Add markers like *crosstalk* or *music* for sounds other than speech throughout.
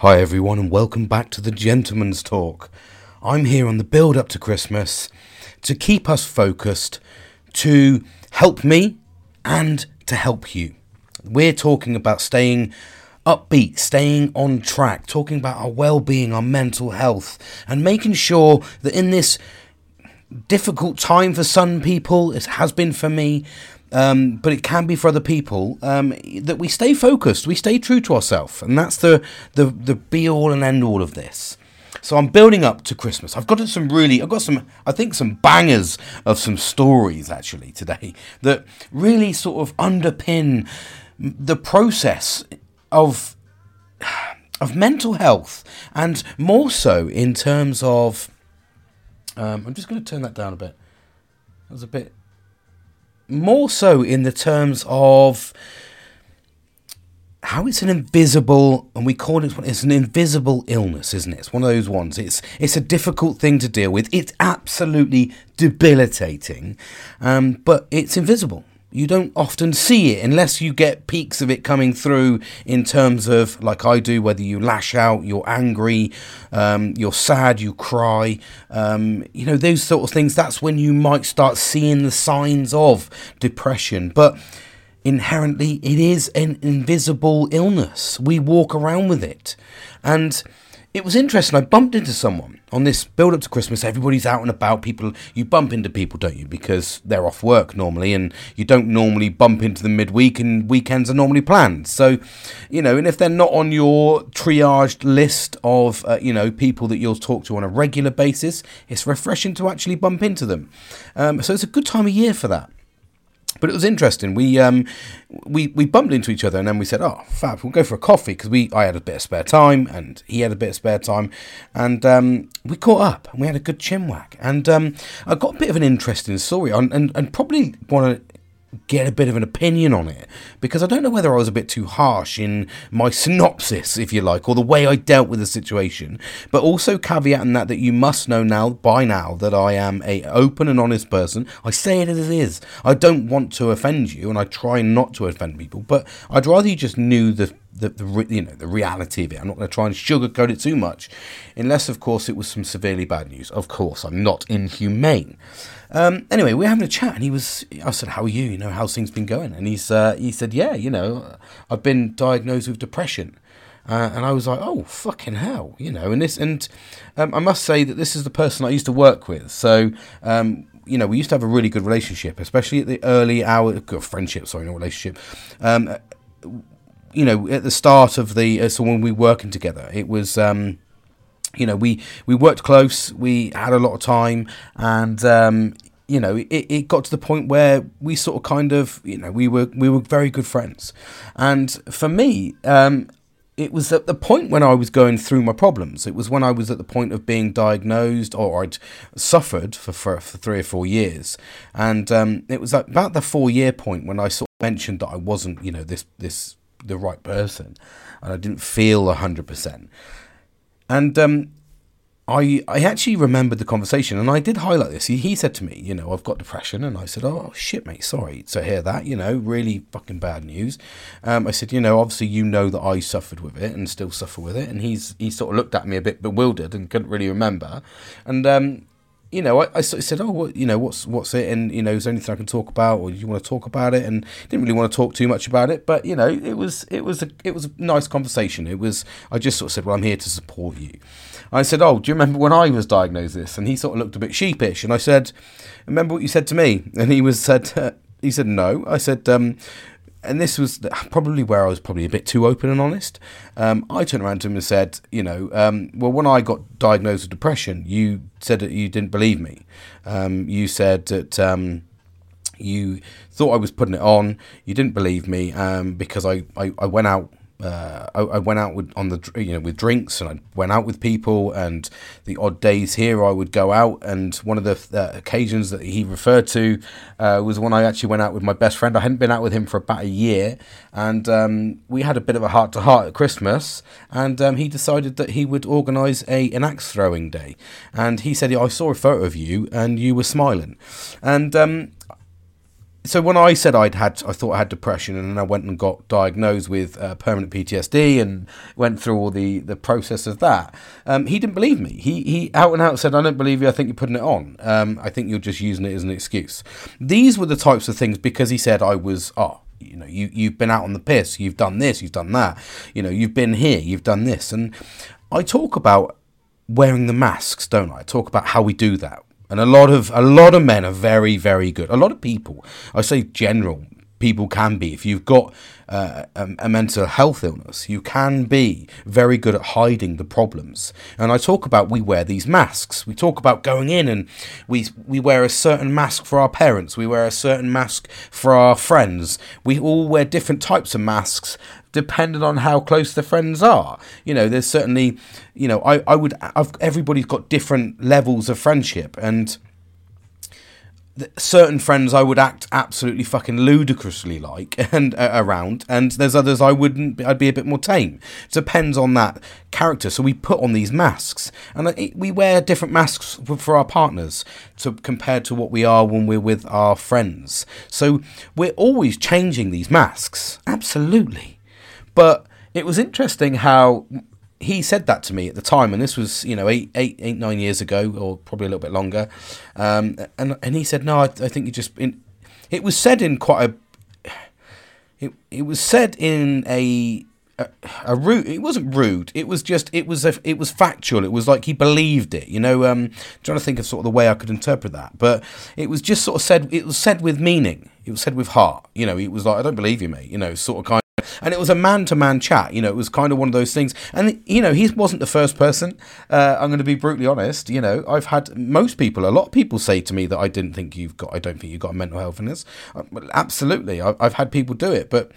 Hi, everyone, and welcome back to the Gentleman's Talk. I'm here on the build up to Christmas to keep us focused, to help me, and to help you. We're talking about staying upbeat, staying on track, talking about our well being, our mental health, and making sure that in this difficult time for some people, it has been for me, um, but it can be for other people um, that we stay focused, we stay true to ourselves, and that's the the the be all and end all of this. So I'm building up to Christmas. I've got some really, I've got some, I think some bangers of some stories actually today that really sort of underpin the process of of mental health, and more so in terms of. Um, I'm just going to turn that down a bit. That was a bit more so in the terms of how it's an invisible and we call it it's an invisible illness isn't it? It's one of those ones. It's it's a difficult thing to deal with. It's absolutely debilitating um, but it's invisible you don't often see it unless you get peaks of it coming through in terms of like I do whether you lash out you're angry um, you're sad you cry um, you know those sort of things. That's when you might start seeing the signs of depression. But inherently it is an invisible illness. We walk around with it. And it was interesting. I bumped into someone on this build up to Christmas. Everybody's out and about. People, you bump into people, don't you? Because they're off work normally, and you don't normally bump into them midweek, and weekends are normally planned. So, you know, and if they're not on your triaged list of, uh, you know, people that you'll talk to on a regular basis, it's refreshing to actually bump into them. Um, so it's a good time of year for that. But it was interesting. We um, we we bumped into each other, and then we said, "Oh, fab, we'll go for a coffee." Because we I had a bit of spare time, and he had a bit of spare time, and um, we caught up, and we had a good chinwag. And um, I got a bit of an interesting story, on, and and probably want to get a bit of an opinion on it because I don't know whether I was a bit too harsh in my synopsis, if you like, or the way I dealt with the situation. But also caveating that that you must know now by now that I am a open and honest person. I say it as it is. I don't want to offend you, and I try not to offend people. But I'd rather you just knew the the, the you know the reality of it. I'm not going to try and sugarcoat it too much, unless of course it was some severely bad news. Of course, I'm not inhumane. Um, anyway, we are having a chat, and he was. I said, "How are you? You know, how's things been going?" And he's uh, he said, "Yeah, you know, I've been diagnosed with depression." Uh, and I was like, "Oh, fucking hell!" You know, and this, and um, I must say that this is the person I used to work with. So, um, you know, we used to have a really good relationship, especially at the early hour, friendship, sorry, not relationship. Um, you know, at the start of the, uh, so when we were working together, it was. Um, you know, we, we worked close, we had a lot of time, and um, you know, it, it got to the point where we sort of kind of, you know, we were we were very good friends, and for me, um, it was at the point when I was going through my problems. It was when I was at the point of being diagnosed, or I'd suffered for for, for three or four years, and um, it was about the four year point when I sort of mentioned that I wasn't, you know, this this the right person, and I didn't feel hundred percent. And um, I I actually remembered the conversation, and I did highlight this. He, he said to me, you know, I've got depression, and I said, oh shit, mate, sorry to hear that. You know, really fucking bad news. Um, I said, you know, obviously you know that I suffered with it and still suffer with it, and he's he sort of looked at me a bit bewildered and couldn't really remember, and um, you know, I, I sort of said, "Oh, what, you know, what's what's it?" And you know, is there anything I can talk about, or you want to talk about it? And didn't really want to talk too much about it, but you know, it was it was a it was a nice conversation. It was I just sort of said, "Well, I'm here to support you." I said, "Oh, do you remember when I was diagnosed this?" And he sort of looked a bit sheepish, and I said, "Remember what you said to me?" And he was said, *laughs* "He said no." I said, um, and this was probably where I was probably a bit too open and honest. Um, I turned around to him and said, you know, um, well, when I got diagnosed with depression, you said that you didn't believe me. Um, you said that um, you thought I was putting it on. You didn't believe me um, because I, I, I went out uh, I, I, went out with on the you know with drinks and I went out with people and the odd days here I would go out and one of the uh, occasions that he referred to uh, was when I actually went out with my best friend. I hadn't been out with him for about a year and um, we had a bit of a heart to heart at Christmas and um, he decided that he would organise a an axe throwing day. And he said I saw a photo of you and you were smiling. And um, so when I said I'd had, I thought I had depression, and then I went and got diagnosed with uh, permanent PTSD and went through all the, the process of that. Um, he didn't believe me. He he out and out said, "I don't believe you. I think you're putting it on. Um, I think you're just using it as an excuse." These were the types of things because he said I was oh you know you you've been out on the piss, you've done this, you've done that, you know you've been here, you've done this, and I talk about wearing the masks, don't I? I talk about how we do that and a lot of a lot of men are very very good. A lot of people, I say general people can be. If you've got uh, a, a, mental health illness, you can be very good at hiding the problems. And I talk about we wear these masks. We talk about going in and we we wear a certain mask for our parents. We wear a certain mask for our friends. We all wear different types of masks depending on how close the friends are. You know, there's certainly, you know, I, I would, I've, everybody's got different levels of friendship and certain friends I would act absolutely fucking ludicrously like *laughs* and uh, around, and there's others I wouldn't. I'd be a bit more tame. It depends on that character. So we put on these masks, and we wear different masks for our partners to compared to what we are when we're with our friends. So we're always changing these masks. Absolutely. But it was interesting how he said that to me at the time, and this was you know eight, eight, eight, nine years ago, or probably a little bit longer. Um, and and he said, no, I, I think you just. In, it was said in quite a. It it was said in a. A, rude. It wasn't rude. It was just. It was. A, it was factual. It was like he believed it. You know. Um, trying to think of sort of the way I could interpret that, but it was just sort of said. It was said with meaning. It was said with heart. You know. It was like I don't believe you, mate. You know, sort of kind. And it was a man to man chat. You know, it was kind of one of those things. And, you know, he wasn't the first person. Uh, I'm going to be brutally honest. You know, I've had most people, a lot of people say to me that I didn't think you've got, I don't think you've got a mental health illness. Uh, absolutely. I've had people do it. But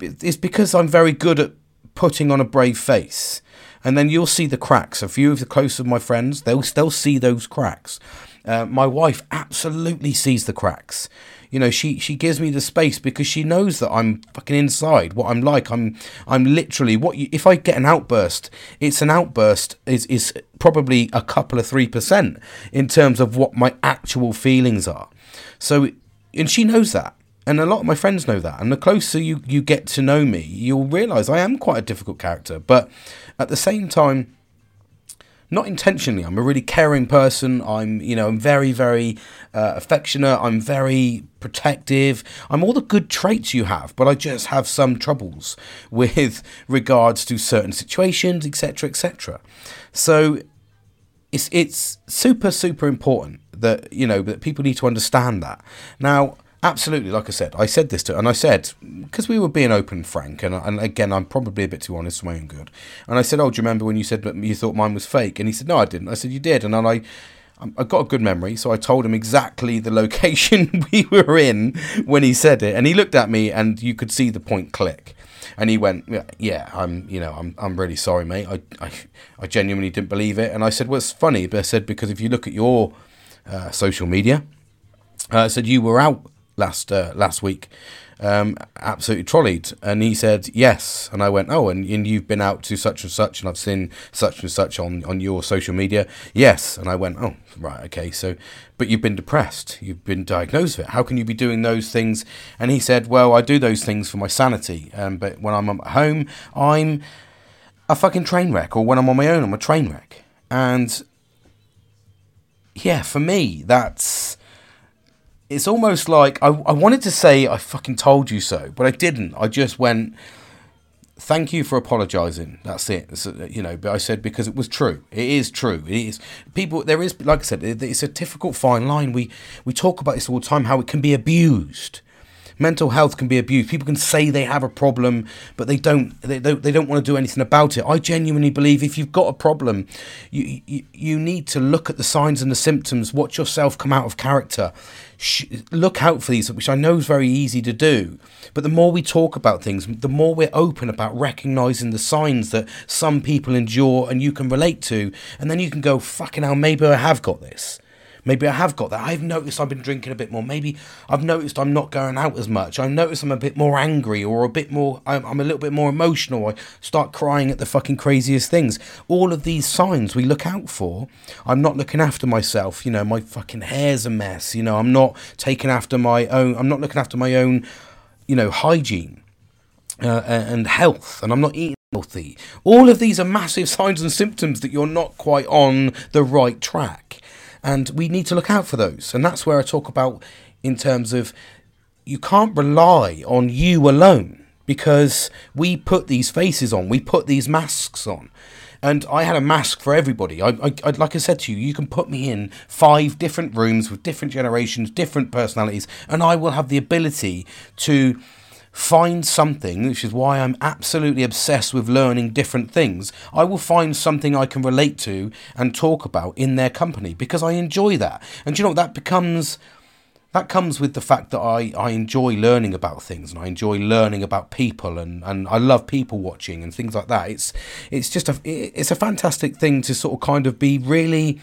it's because I'm very good at putting on a brave face. And then you'll see the cracks. A few of the close of my friends, they'll still see those cracks. Uh, my wife absolutely sees the cracks. You know, she she gives me the space because she knows that I'm fucking inside. What I'm like, I'm I'm literally what you, if I get an outburst, it's an outburst is is probably a couple of three percent in terms of what my actual feelings are. So, and she knows that and a lot of my friends know that and the closer you, you get to know me you'll realize i am quite a difficult character but at the same time not intentionally. I'm a really caring person. I'm, you know, I'm very, very uh, affectionate. I'm very protective. I'm all the good traits you have, but I just have some troubles *laughs* with regards to certain situations, etc., etc. So it's it's super, super important that you know that people need to understand that. Now, Absolutely, like I said, I said this to, and I said because we were being open and frank, and, and again, I'm probably a bit too honest for my own good. And I said, "Oh, do you remember when you said that you thought mine was fake?" And he said, "No, I didn't." I said, "You did," and then I. I got a good memory, so I told him exactly the location *laughs* we were in when he said it, and he looked at me, and you could see the point click, and he went, "Yeah, yeah I'm, you know, I'm, I'm really sorry, mate. I, I, I genuinely didn't believe it." And I said, "Well, it's funny," but I said because if you look at your uh, social media, uh, I said you were out last uh, last week, um, absolutely trolleyed. And he said yes, and I went oh, and, and you've been out to such and such, and I've seen such and such on on your social media. Yes, and I went oh right okay so, but you've been depressed, you've been diagnosed with it. How can you be doing those things? And he said well I do those things for my sanity, um, but when I'm at home I'm a fucking train wreck, or when I'm on my own I'm a train wreck, and yeah for me that's it's almost like I, I wanted to say I fucking told you so, but I didn't. I just went, thank you for apologizing. That's it. It's, uh, you know, but I said because it was true. It is true. It is people. There is, like I said, it's a difficult fine line. We we talk about this all the time. How it can be abused mental health can be abused. People can say they have a problem, but they don't. They don't. They don't want to do anything about it. I genuinely believe if you've got a problem, you you, you need to look at the signs and the symptoms. Watch yourself come out of character. Sh- look out for these, which I know is very easy to do. But the more we talk about things, the more we're open about recognizing the signs that some people endure and you can relate to, and then you can go, "Fucking hell, maybe I have got this." Maybe I have got that. I've noticed I've been drinking a bit more. Maybe I've noticed I'm not going out as much. I've noticed I'm a bit more angry or a bit more, I'm, I'm a little bit more emotional. I start crying at the fucking craziest things. All of these signs we look out for. I'm not looking after myself. You know, my fucking hair's a mess. You know, I'm not taking after my own, I'm not looking after my own, you know, hygiene uh, and health. And I'm not eating healthy. All of these are massive *laughs* signs and symptoms that you're not quite on the right track. And we need to look out for those. And that's where I talk about in terms of you can't rely on you alone because we put these faces on, we put these masks on. And I had a mask for everybody. I, I, I, like I said to you, you can put me in five different rooms with different generations, different personalities, and I will have the ability to find something, which is why I'm absolutely obsessed with learning different things. I will find something I can relate to and talk about in their company because I enjoy that. And you know that becomes that comes with the fact that I, I enjoy learning about things and I enjoy learning about people and, and I love people watching and things like that. It's it's just a it's a fantastic thing to sort of kind of be really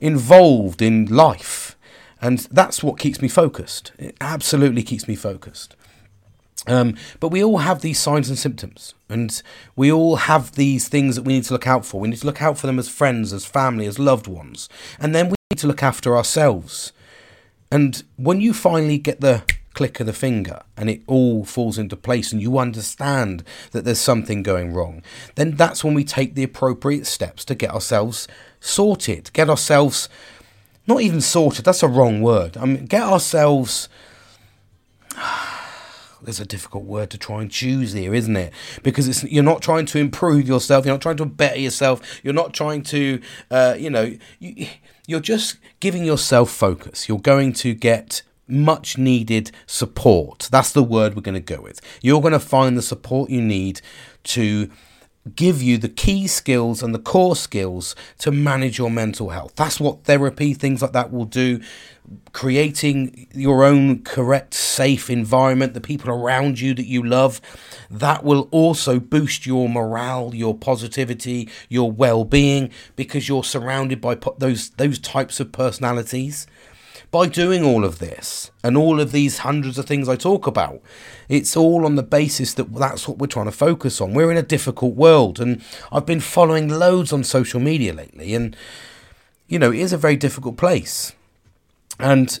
involved in life. And that's what keeps me focused. It absolutely keeps me focused. Um, but we all have these signs and symptoms, and we all have these things that we need to look out for. We need to look out for them as friends, as family, as loved ones, and then we need to look after ourselves. And when you finally get the click of the finger and it all falls into place and you understand that there's something going wrong, then that's when we take the appropriate steps to get ourselves sorted, get ourselves not even sorted, that's a wrong word. I mean, get ourselves there's a difficult word to try and choose here, isn't it? Because it's you're not trying to improve yourself, you're not trying to better yourself, you're not trying to, uh, you know, you, you're just giving yourself focus. You're going to get much needed support. That's the word we're going to go with. You're going to find the support you need to give you the key skills and the core skills to manage your mental health. That's what therapy, things like that will do. Creating your own correct, safe environment, the people around you that you love, that will also boost your morale, your positivity, your well being because you're surrounded by those, those types of personalities by doing all of this and all of these hundreds of things I talk about, it's all on the basis that that's what we're trying to focus on. We're in a difficult world, and I've been following loads on social media lately, and you know, it is a very difficult place. And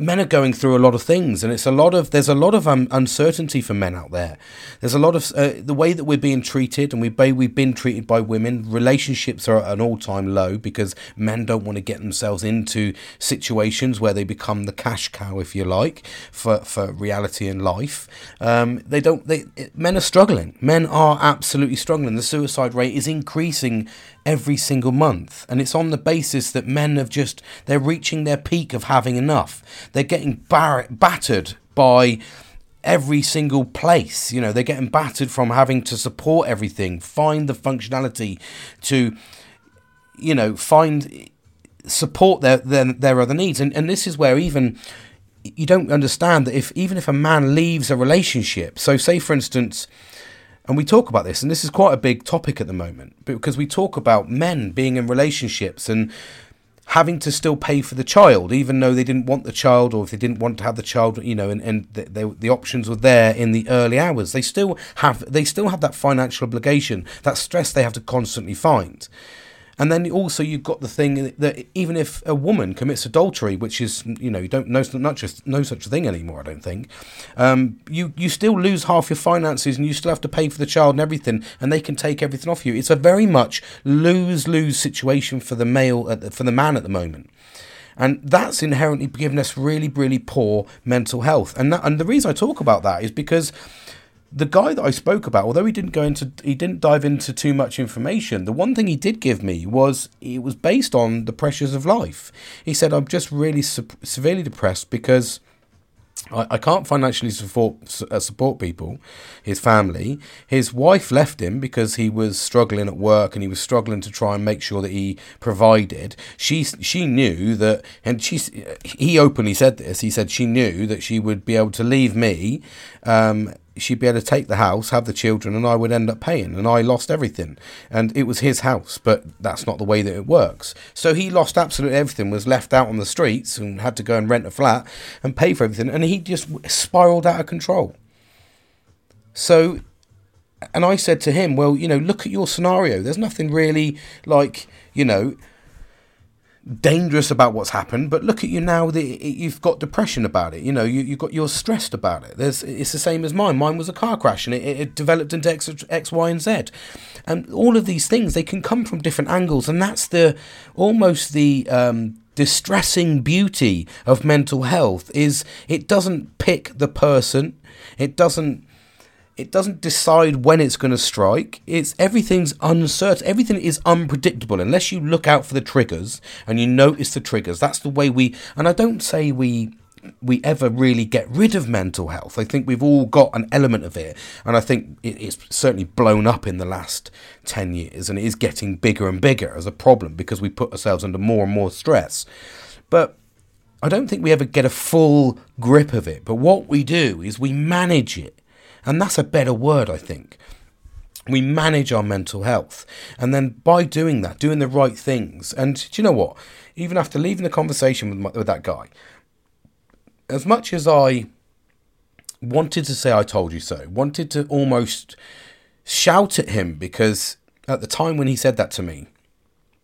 men are going through a lot of things, and it's a lot of there's a lot of um, uncertainty for men out there. There's a lot of uh, the way that we're being treated, and we we've been treated by women. Relationships are at an all time low because men don't want to get themselves into situations where they become the cash cow, if you like, for for reality and life. Um, they don't. They men are struggling. Men are absolutely struggling. The suicide rate is increasing every single month. And it's on the basis that men have just, they're reaching their peak of having enough. They're getting bar- battered by every single place. You know, they're getting battered from having to support everything, find the functionality to, you know, find support their their, their other needs. And and this is where even you don't understand that if even if a man leaves a relationship, so say for instance, and we talk about this, and this is quite a big topic at the moment because we talk about men being in relationships and having to still pay for the child, even though they didn't want the child or if they didn't want to have the child, you know, and, and the, the, the options were there in the early hours. They still have they still have that financial obligation, that stress they have to constantly find. And then also you've got the thing that even if a woman commits adultery, which is you know you don't know not just no such thing anymore, I don't think. Um, you you still lose half your finances, and you still have to pay for the child and everything, and they can take everything off you. It's a very much lose lose situation for the male the, for the man at the moment and that's inherently giving us really really poor mental health and that, and the reason I talk about that is because the guy that I spoke about, although he didn't go into, he didn't dive into too much information. The one thing he did give me was it was based on the pressures of life. He said, "I'm just really se- severely depressed because." I, I can't financially support uh, support people, his family. His wife left him because he was struggling at work and he was struggling to try and make sure that he provided. She she knew that, and she he openly said this. He said she knew that she would be able to leave me, um, she'd be able to take the house, have the children, and I would end up paying. And I lost everything. And it was his house, but that's not the way that it works. So he lost absolutely everything, was left out on the streets and had to go and rent a flat and pay for everything. And he just spiraled out of control. So, and I said to him, well, you know, look at your scenario. There's nothing really like, you know, dangerous about what's happened, but look at you now. that you've got depression about it. You know, you, you've got you're stressed about it. There's it's the same as mine. Mine was a car crash, and it, it developed into X, X, Y, and Z. And all of these things they can come from different angles, and that's the almost the um, distressing beauty of mental health is it doesn't pick the person. It doesn't it doesn't decide when it's going to strike. It's everything's uncertain. Everything is unpredictable unless you look out for the triggers and you notice the triggers. That's the way we. And I don't say we we ever really get rid of mental health. I think we've all got an element of it, and I think it's certainly blown up in the last 10 years, and it is getting bigger and bigger as a problem because we put ourselves under more and more stress. But I don't think we ever get a full grip of it. But what we do is we manage it. And that's a better word, I think. We manage our mental health. And then by doing that, doing the right things, and do you know what? Even after leaving the conversation with, my, with that guy, as much as I wanted to say I told you so, wanted to almost shout at him because at the time when he said that to me,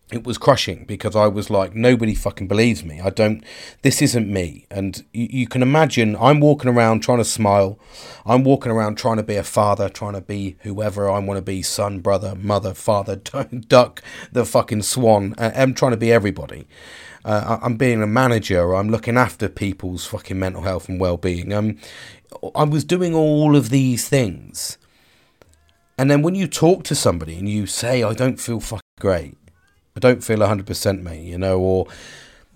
it was crushing because I was like, nobody fucking believes me. I don't, this isn't me. And you, you, can imagine I'm walking around trying to smile. I'm walking around trying to be a father, trying to be whoever I want to be son, brother, mother, father, *laughs* duck, the fucking swan. I'm trying to be everybody. Uh, I'm being a manager. I'm looking after people's fucking mental health and well being. Um, I was doing all of these things. And then when you talk to somebody and you say, I don't feel fucking great I don't feel 100% me, you know, or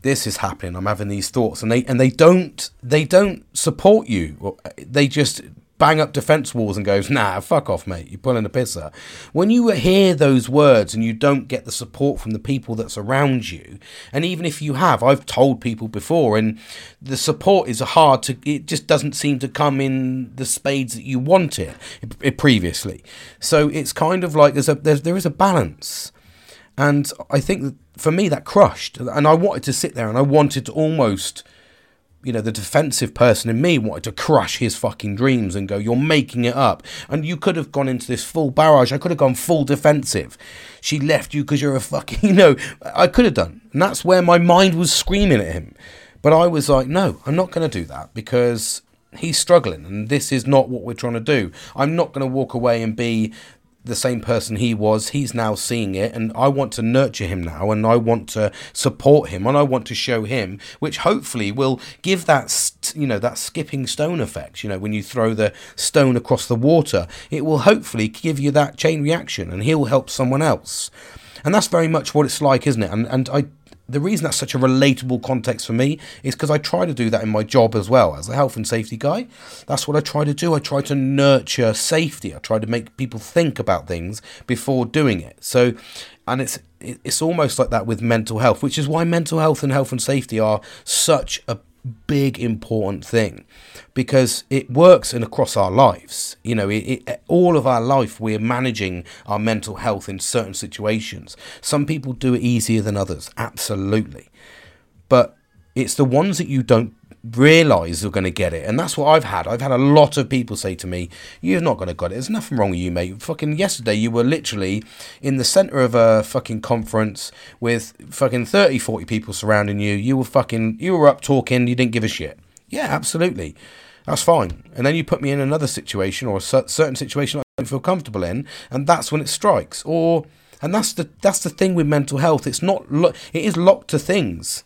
this is happening. I'm having these thoughts, and they and they don't they don't support you. They just bang up defense walls and goes, nah, fuck off, mate. You're pulling a pisser. When you hear those words and you don't get the support from the people that's around you, and even if you have, I've told people before, and the support is hard to. It just doesn't seem to come in the spades that you want it, it previously. So it's kind of like there's a there's, there is a balance and I think for me that crushed. And I wanted to sit there and I wanted to almost, you know, the defensive person in me wanted to crush his fucking dreams and go, You're making it up. And you could have gone into this full barrage. I could have gone full defensive. She left you because you're a fucking, *laughs* you know, I could have done. And that's where my mind was screaming at him. But I was like, No, I'm not going to do that because he's struggling and this is not what we're trying to do. I'm not going to walk away and be the same person he was. He's now seeing it, and I want to nurture him now, and I want to support him, and I want to show him, which hopefully will give that you know that skipping stone effect. You know, when you throw the stone across the water, it will hopefully give you that chain reaction, and he'll help someone else. And that's very much what it's like, isn't it? And and I the reason that's such a relatable context for me is because I try to do that in my job as well as a health and safety guy. That's what I try to do. I try to nurture safety. I try to make people think about things before doing it. So, and it's it's almost like that with mental health, which is why mental health and health and safety are such a big important thing because it works in across our lives you know it, it, all of our life we're managing our mental health in certain situations some people do it easier than others absolutely but it's the ones that you don't realize you're going to get it. And that's what I've had. I've had a lot of people say to me, You're not going to get it. There's nothing wrong with you, mate. Fucking yesterday, you were literally in the center of a fucking conference with fucking 30, 40 people surrounding you. You were fucking, you were up talking, you didn't give a shit. Yeah, absolutely. That's fine. And then you put me in another situation or a certain situation I don't feel comfortable in, and that's when it strikes. Or, and that's the that's the thing with mental health. It's not lo- it is locked to things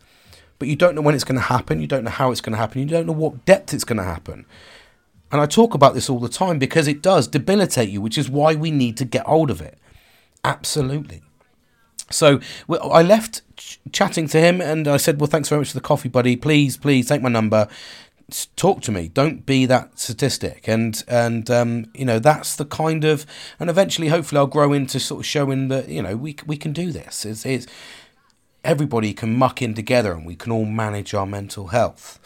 but you don't know when it's going to happen, you don't know how it's going to happen, you don't know what depth it's going to happen. And I talk about this all the time because it does debilitate you, which is why we need to get hold of it. Absolutely. So I left ch- chatting to him and I said, Well, thanks very much for the coffee, buddy. Please, please take my number. Talk to me. Don't be that statistic. And, and um, you know, that's the kind of. And eventually, hopefully, I'll grow into sort of showing that, you know, we, we can do this. It's, it's, everybody can muck in together and we can all manage our mental health.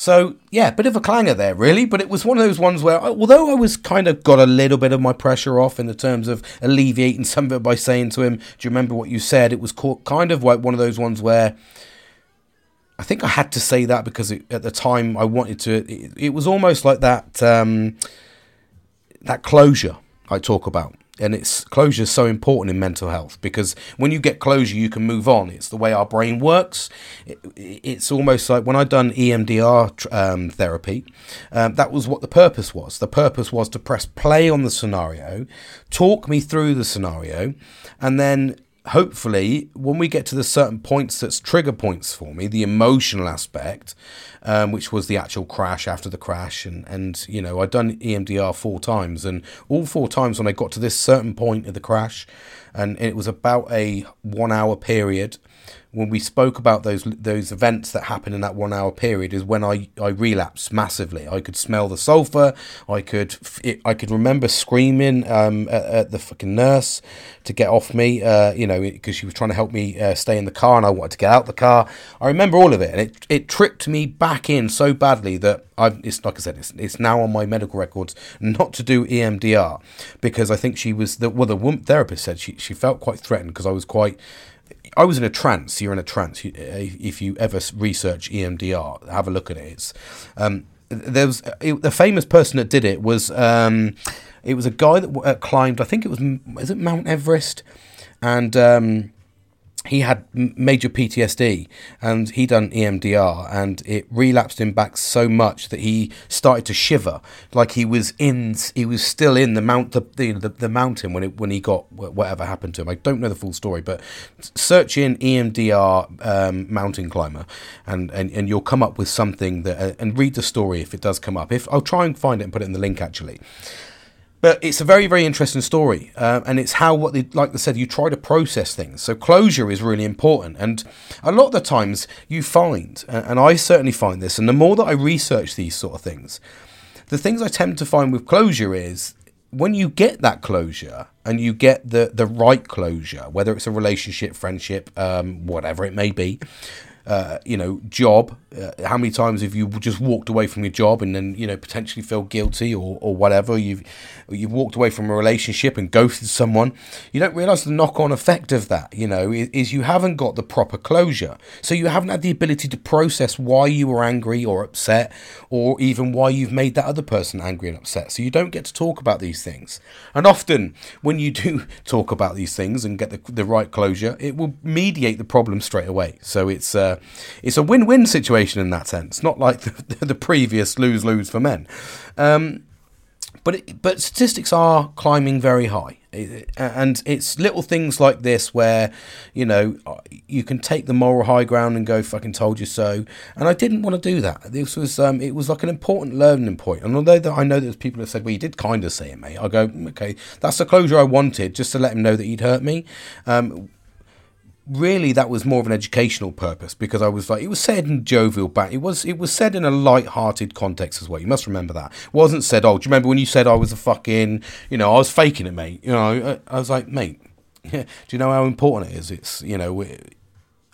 So yeah, bit of a clanger there, really. But it was one of those ones where, although I was kind of got a little bit of my pressure off in the terms of alleviating *laughs* some of it by saying to him, "Do you remember what you said?" It was kind of like one of those ones where I think I had to say that because it, at the time I wanted to. It, it was almost like that um, that closure I talk about and it's closure is so important in mental health because when you get closure you can move on. It's the way our brain works. It, it's almost like when i done emdr um, therapy um, that was what the purpose was. The purpose was to press play on the scenario talk me through the scenario and then hopefully, when we get to the certain points that's trigger points for me, the emotional aspect, um, which was the actual crash after the crash, and and you know I'd done EMDR four times, and all four times when I got to this certain point of the crash, and it was about a one hour period when we spoke about those those events that happened in that one hour period is when I, I relapsed massively. I could smell the sulfur. I could it, I could remember screaming um, at, at, the fucking nurse to get off me. Uh, you know, because she was trying to help me uh, stay in the car, and I wanted to get out the car. I remember all of it, and it it tripped me back in so badly that I've it's like I said, it's, it's now on my medical records not to do EMDR because I think she was the well the therapist said she she felt quite threatened because I was quite I was in a trance. You're in a trance. If you ever research EMDR, have a look at it. It's, um, there was the famous person that did it was um, it was a guy that uh, climbed. I think it was is it Mount Everest, and um, he had major PTSD and he done EMDR and it relapsed him back so much that he started to shiver. Like he was in he was still in the mount the the, the mountain when it when he got whatever happened to him. I don't know the full story but search in EMDR um, mountain climber and, and and you'll come up with something that uh, and read the story if it does come up. If I'll try and find it and put it in the link actually but it's a very, very interesting story, uh, and it's how what they like I said, you try to process things. So closure is really important, and a lot of the times you find, and I certainly find this, and the more that I research these sort of things, the things I tend to find with closure is when you get that closure and you get the the right closure, whether it's a relationship, friendship, um, whatever it may be, uh, you know, job. Uh, how many times have you just walked away from your job and then, you know, potentially feel guilty or, or whatever? You've you've walked away from a relationship and ghosted someone. You don't realise the knock on effect of that, you know, is, is, you haven't got the proper closure. So you haven't had the ability to process why you were angry or upset or even why you've made that other person angry and upset. So you don't get to talk about these things. And often when you do talk about these things and get the, the right closure, it will mediate the problem straight away. So it's uh, it's a win-win situation in that sense, not like the, *laughs* the previous lose-lose for men. Um, but it, but statistics are climbing very high, and it's little things like this where you know you can take the moral high ground and go fucking told you so. And I didn't want to do that. This was um, it was like an important learning point. And although that I know there's people that said, well, you did kind of say it, mate. I go, mm, okay, that's the closure I wanted, just to let him know that he'd hurt me. Um, really that was more of an educational purpose because I was like it was said in jovial back it was it was said in a light-hearted context as well. You must remember that. It wasn't said oh do you remember when you said I was a fucking you know I was faking it mate? You know I, I was like mate *laughs* do you know how important it is? It's you know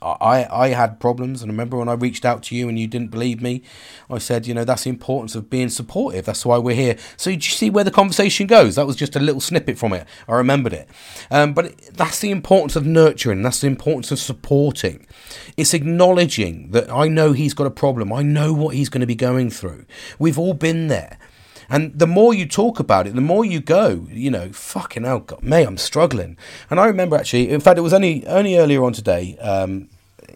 I, I had problems, and I remember when I reached out to you and you didn't believe me, I said, you know, that's the importance of being supportive. That's why we're here. So you see where the conversation goes? That was just a little snippet from it. I remembered it. Um, but that's the importance of nurturing. That's the importance of supporting. It's acknowledging that I know he's got a problem. I know what he's going to be going through. We've all been there. And the more you talk about it, the more you go, you know, fucking hell, God, mate, I'm struggling. And I remember actually, in fact, it was only only earlier on today. Um,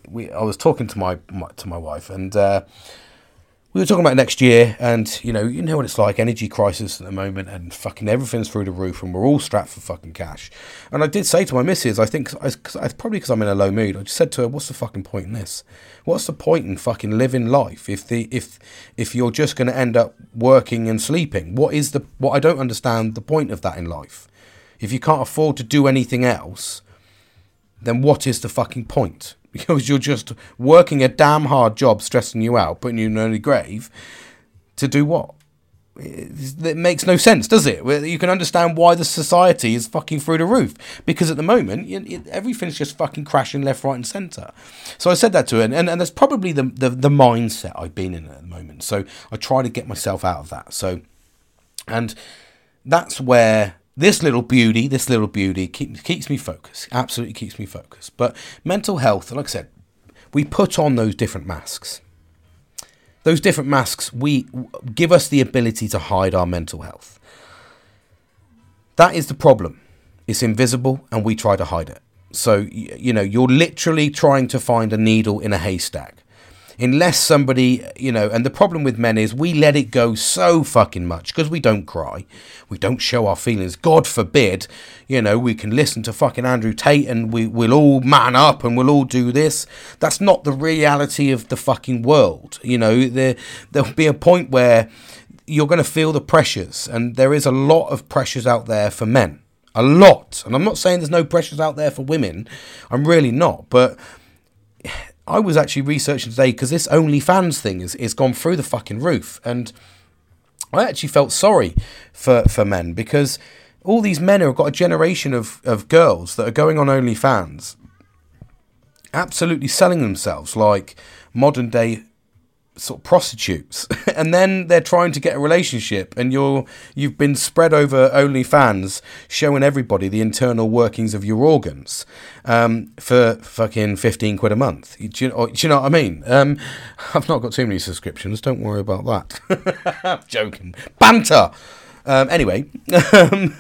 we I was talking to my, my to my wife and uh, we were talking about next year and you know you know what it's like energy crisis at the moment and fucking everything's through the roof and we're all strapped for fucking cash. And I did say to my missus I think I, probably because I'm in a low mood I just said to her what's the fucking point in this? What's the point in fucking living life if the if if you're just going to end up working and sleeping? What is the what I don't understand the point of that in life. If you can't afford to do anything else then what is the fucking point because you're just working a damn hard job, stressing you out, putting you in an early grave. To do what? it makes no sense, does it? You can understand why the society is fucking through the roof because at the moment everything's just fucking crashing left, right, and centre. So I said that to her, and, and, and that's probably the, the the mindset I've been in at the moment. So I try to get myself out of that. So, and that's where this little beauty, this little beauty keep, keeps me focused. Absolutely keeps me focused. But mental health, like I said, we put on those different masks those different masks we give us the ability to hide our mental health. That is the problem. It's invisible and we try to hide it. So you know, you're literally trying to find a needle in a haystack unless somebody, you know, and the problem with men is we let it go so fucking much because we don't cry, we don't show our feelings. God forbid, you know, we can listen to fucking Andrew Tate and we, we'll all man up and we'll all do this. That's not the reality of the fucking world. You know, there, there'll be a point where you're going to feel the pressures, and there is a lot of pressures out there for men. A lot. And I'm not saying there's no pressures out there for women. I'm really not. But I was actually researching today because this OnlyFans thing is, is gone through the fucking roof. And I actually felt sorry for, for men because all these men have got a generation of, of girls that are going on OnlyFans, absolutely selling themselves like modern day sort of prostitutes, *laughs* and then they're trying to get a relationship, and you're you've been spread over OnlyFans, showing everybody the internal workings of your organs, um, for fucking fifteen quid a month. Do you, or, do you know what I mean? Um, *laughs* I've not got too many subscriptions. Don't worry about that. *laughs* Joking. Banter. Um, anyway, um,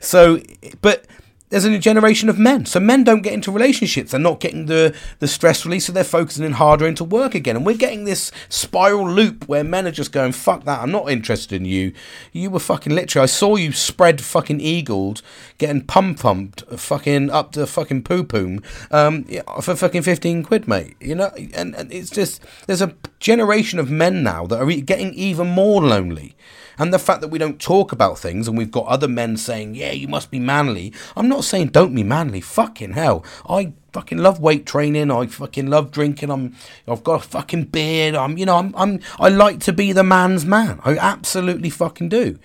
so but there's a new generation of men. So men don't get into relationships. They're not getting the, the stress release, so they're focusing in harder into work again. And we're getting this spiral loop where men are just going, fuck that, I'm not interested in you. You were fucking literally, I saw you spread fucking eagled, getting pum pumped, fucking up to fucking poo poo um, for fucking 15 quid, mate. You know, and, and it's just, there's a generation of men now that are getting even more lonely. And the fact that we don't talk about things and we've got other men saying, yeah, you must be manly. I'm not saying don't be manly. Fucking hell. I fucking love weight training. I fucking love drinking. I'm, I've got a fucking beard. I'm, you know, I'm, I'm, I like to be the man's man. I absolutely fucking do.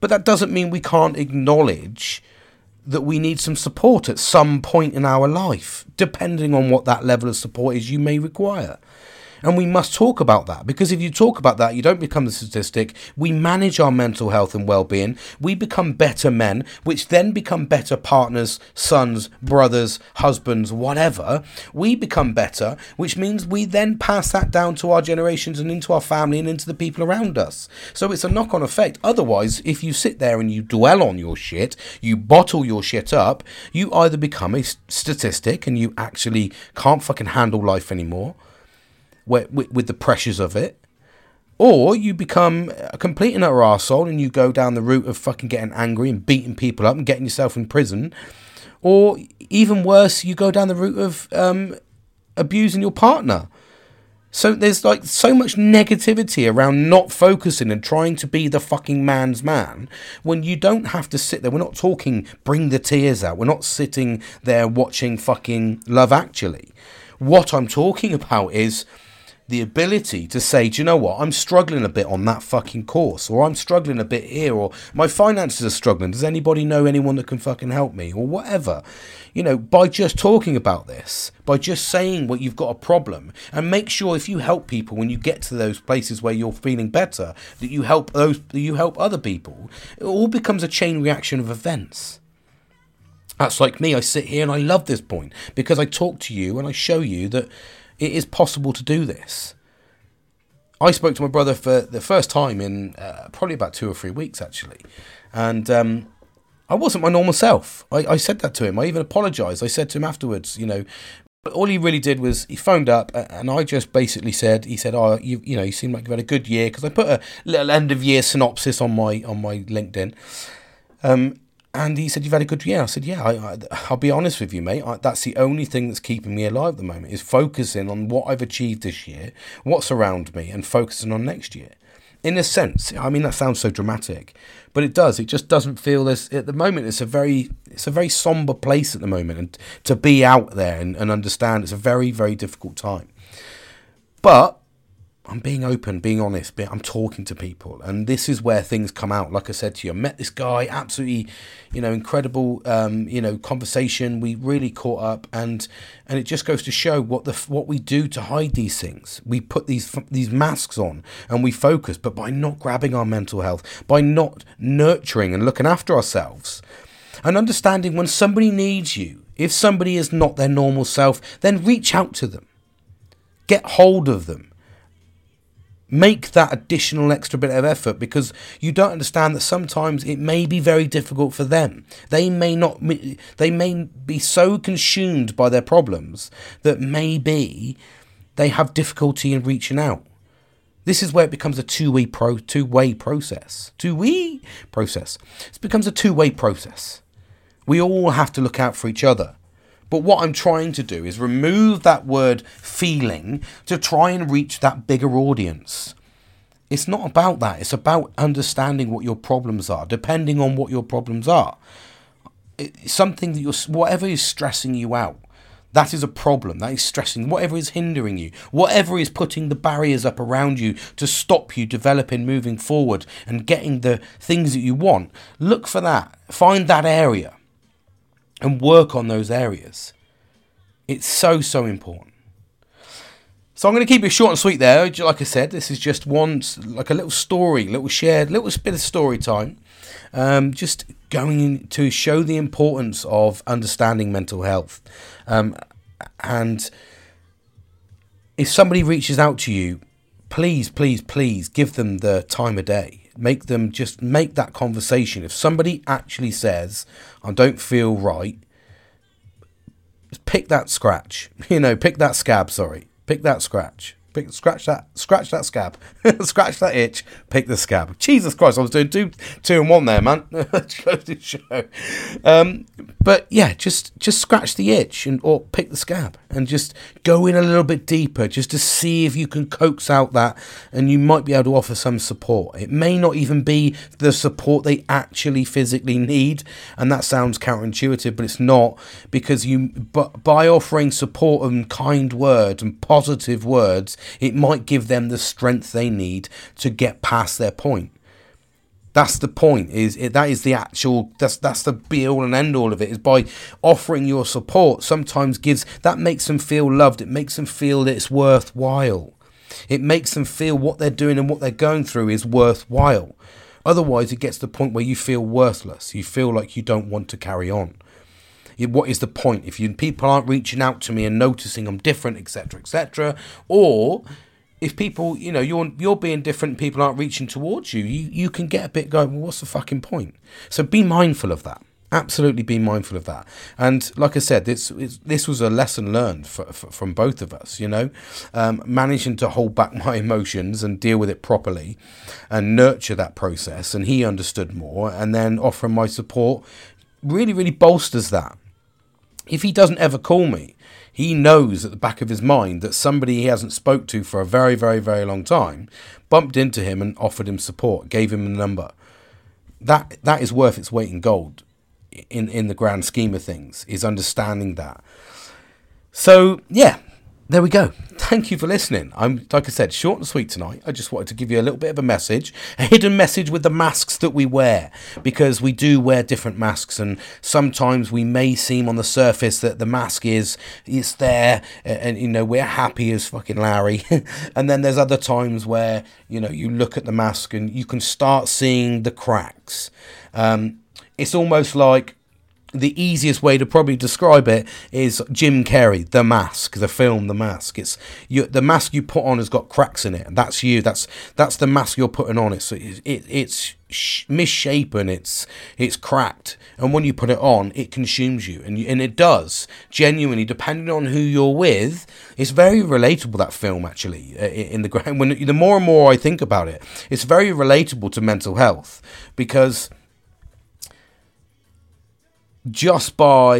But that doesn't mean we can't acknowledge that we need some support at some point in our life, depending on what that level of support is you may require. And we must talk about that because if you talk about that, you don't become the statistic. We manage our mental health and well being. We become better men, which then become better partners, sons, brothers, husbands, whatever. We become better, which means we then pass that down to our generations and into our family and into the people around us. So it's a knock on effect. Otherwise, if you sit there and you dwell on your shit, you bottle your shit up, you either become a statistic and you actually can't fucking handle life anymore with, with the pressures of it. Or you become a complete and utter arsehole and you go down the route of fucking getting angry and beating people up and getting yourself in prison. Or even worse, you go down the route of um, abusing your partner. So there's like so much negativity around not focusing and trying to be the fucking man's man when you don't have to sit there. We're not talking bring the tears out. We're not sitting there watching fucking Love Actually. What I'm talking about is the ability to say, do you know what, I'm struggling a bit on that fucking course, or I'm struggling a bit here, or my finances are struggling. Does anybody know anyone that can fucking help me, or whatever? You know, by just talking about this, by just saying what you've got a problem, and make sure if you help people when you get to those places where you're feeling better, that you help those, that you help other people. It all becomes a chain reaction of events. That's like me. I sit here and I love this point because I talk to you and I show you that it is possible to do this. I spoke to my brother for the first time in uh, probably about two or three weeks, actually. And um, I wasn't my normal self. I, I said that to him. I even apologised. I said to him afterwards, you know, but all he really did was he phoned up and I just basically said he said oh you you know you seem like you've had a good year because I put a little end of year synopsis on my on my LinkedIn um, and he said, "You've had a good year." I said, "Yeah, I, will be honest with you, mate. I, that's the only thing that's keeping me alive at the moment is focusing on what I've achieved this year, what's around me, and focusing on next year." In a sense, I mean that sounds so dramatic, but it does. It just doesn't feel this at the moment. It's a very, it's a very somber place at the moment, and to be out there and, and understand it's a very, very difficult time. But I'm being open, being honest, I'm talking to people, and this is where things come out. Like I said to you, I met this guy, absolutely, you know, incredible, um, you know, conversation. We really caught up, and and it just goes to show what the what we do to hide these things. We put these these masks on, and we focus, but by not grabbing our mental health, by not nurturing and looking after ourselves, and understanding when somebody needs you, if somebody is not their normal self, then reach out to them, get hold of them make that additional extra bit of effort because you don't understand that sometimes it may be very difficult for them. They may not they may be so consumed by their problems that maybe they have difficulty in reaching out. This is where it becomes a two-way pro two-way process. Two-way process. It becomes a two-way process. We all have to look out for each other but what I'm trying to do is remove that word feeling to try and reach that bigger audience. It's not about that. It's about understanding what your problems are, depending on what your problems are. It's something that you're, whatever is stressing you out, that is a problem. That is stressing. Whatever is hindering you, whatever is putting the barriers up around you to stop you developing, moving forward, and getting the things that you want, look for that. Find that area and work on those areas. It's so, so important. So I'm going to keep it short and sweet there. Like I said, this is just one, like a little story, little shared, little bit of story time. Um, just going to show the importance of understanding mental health. Um, and if somebody reaches out to you, please, please, please give them the time of day. Make them just make that conversation. If somebody actually says, I don't feel right, pick that scratch. *laughs* You know, pick that scab, sorry. Pick that scratch. Pick, scratch that, scratch that scab, *laughs* scratch that itch. Pick the scab. Jesus Christ, I was doing two, two and one there, man. *laughs* show. Um, but yeah, just just scratch the itch and or pick the scab and just go in a little bit deeper, just to see if you can coax out that, and you might be able to offer some support. It may not even be the support they actually physically need, and that sounds counterintuitive, but it's not because you. But by offering support and kind words and positive words it might give them the strength they need to get past their point. That's the point. Is it, that is the actual that's that's the be all and end all of it. Is by offering your support sometimes gives that makes them feel loved. It makes them feel that it's worthwhile. It makes them feel what they're doing and what they're going through is worthwhile. Otherwise, it gets to the point where you feel worthless. You feel like you don't want to carry on. What is the point if you people aren't reaching out to me and noticing I'm different, etc., etc., or if people, you know, you're you're being different, people aren't reaching towards you, you you can get a bit going. Well, what's the fucking point? So be mindful of that. Absolutely, be mindful of that. And like I said, this this was a lesson learned for, for, from both of us. You know, um, managing to hold back *laughs* my emotions and deal with it properly, and nurture that process. And he understood more, and then offering my support really, really bolsters that if he doesn't ever call me, he knows at the back of his mind that somebody he hasn't spoke to for a very, very, very long time bumped into him and offered him support, gave him a number. That that is worth its weight in gold in in the grand scheme of things, is understanding that. So yeah, there we go. Thank you for listening. I'm like I said, short and sweet tonight. I just wanted to give you a little bit of a message, a hidden message with the masks that we wear, because we do wear different masks, and sometimes we may seem on the surface that the mask is it's there, and, you know we're happy as fucking Larry, *laughs* and then there's other times where you know you look at the mask and you can start seeing the cracks. Um, it's almost like the easiest way to probably describe it is Jim Carrey, The Mask, the film The Mask. It's you, the mask you put on has got cracks in it, and that's you. That's that's the mask you're putting on. It's it, it it's misshapen. It's it's cracked, and when you put it on, it consumes you, and and it does genuinely. Depending on who you're with, it's very relatable. That film actually, uh, in the when the more and more I think about it, it's very relatable to mental health because just by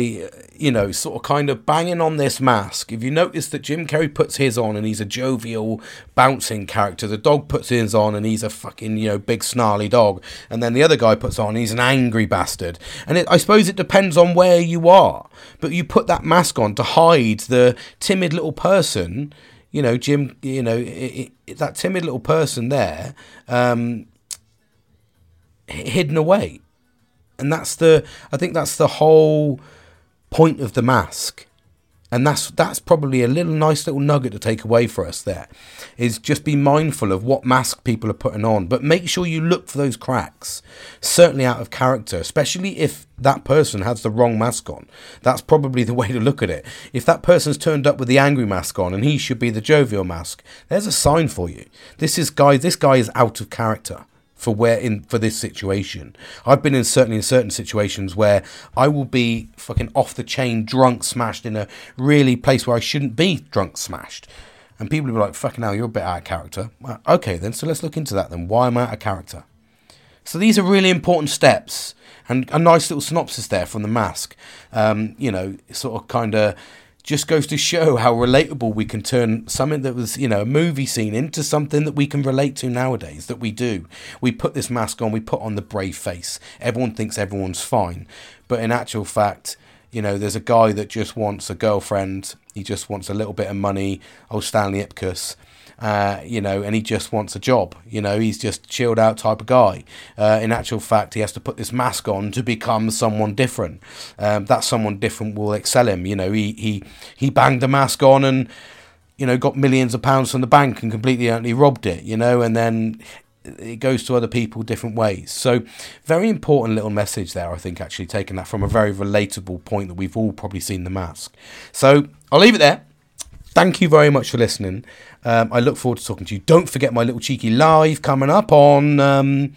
you know sort of kind of banging on this mask. If you notice that jim carrey puts his on and he's a jovial bouncing character the dog puts his on and he's a fucking you know big snarly dog. And then the other guy puts on he's an angry bastard. And it, i suppose it depends on where you are. But you put that mask on to hide the timid little person you know, Jim, you know, it, it, that timid little person there, um, hidden away, and that's the, I think that's the whole point of the mask. And that's that's probably a little nice little nugget to take away for us there is just be mindful of what mask people are putting on. But make sure you look for those cracks certainly out of character especially if that person has the wrong mask on. That's probably the *laughs* way to look at it. If that person's turned up with the angry mask on and he should be the jovial mask there's a sign for you. This is guy this guy is out of character for where in for this situation. I've been in certainly in certain situations where I will be fucking off the chain, drunk, smashed in a really place where I shouldn't be drunk, smashed. And people will be like, fucking hell, you're a bit out of character. Well, okay, then, so let's look into that then. Why am I out of character? So these are really important steps and a nice little synopsis there from the mask. Um, you know, sort of kind of just goes to show how relatable we can turn something that was, you know, a movie scene into something that we can relate to nowadays, that we do. We put this mask on, we put on the brave face. Everyone thinks everyone's fine. But in actual fact, you know, there's a guy that just wants a girlfriend, he just wants a little bit of money, oh, Stanley Ipkiss uh, you know, and he just wants a job. You know, he's just chilled out type of guy. Uh, in actual fact, he has to put this mask on to become someone different. Um, that someone different will excel him. You know, he he he banged the mask on and you know got millions of pounds from the bank and completely only robbed it. You know, and then it goes to other people different ways. So, very important little message there, I think, actually, taking that from a very relatable point that we've all probably seen the mask. So, I'll leave it there. Thank you very much for listening. Um, I look forward to talking to you. Don't forget my little cheeky live coming up on um,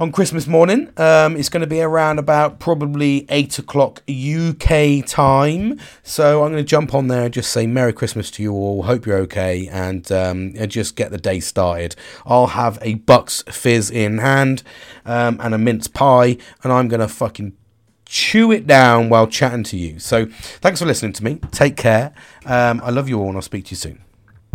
on Christmas morning. Um, it's going to be around about probably eight o'clock UK time. So I'm going to jump on there and just say Merry Christmas to you all. Hope you're okay, and, um, and just get the day started. I'll have a Bucks fizz in hand um, and a mince pie, and I'm going to fucking chew it down while chatting to you. So thanks for listening to me. Take care. Um, I love you all, and I'll speak to you soon.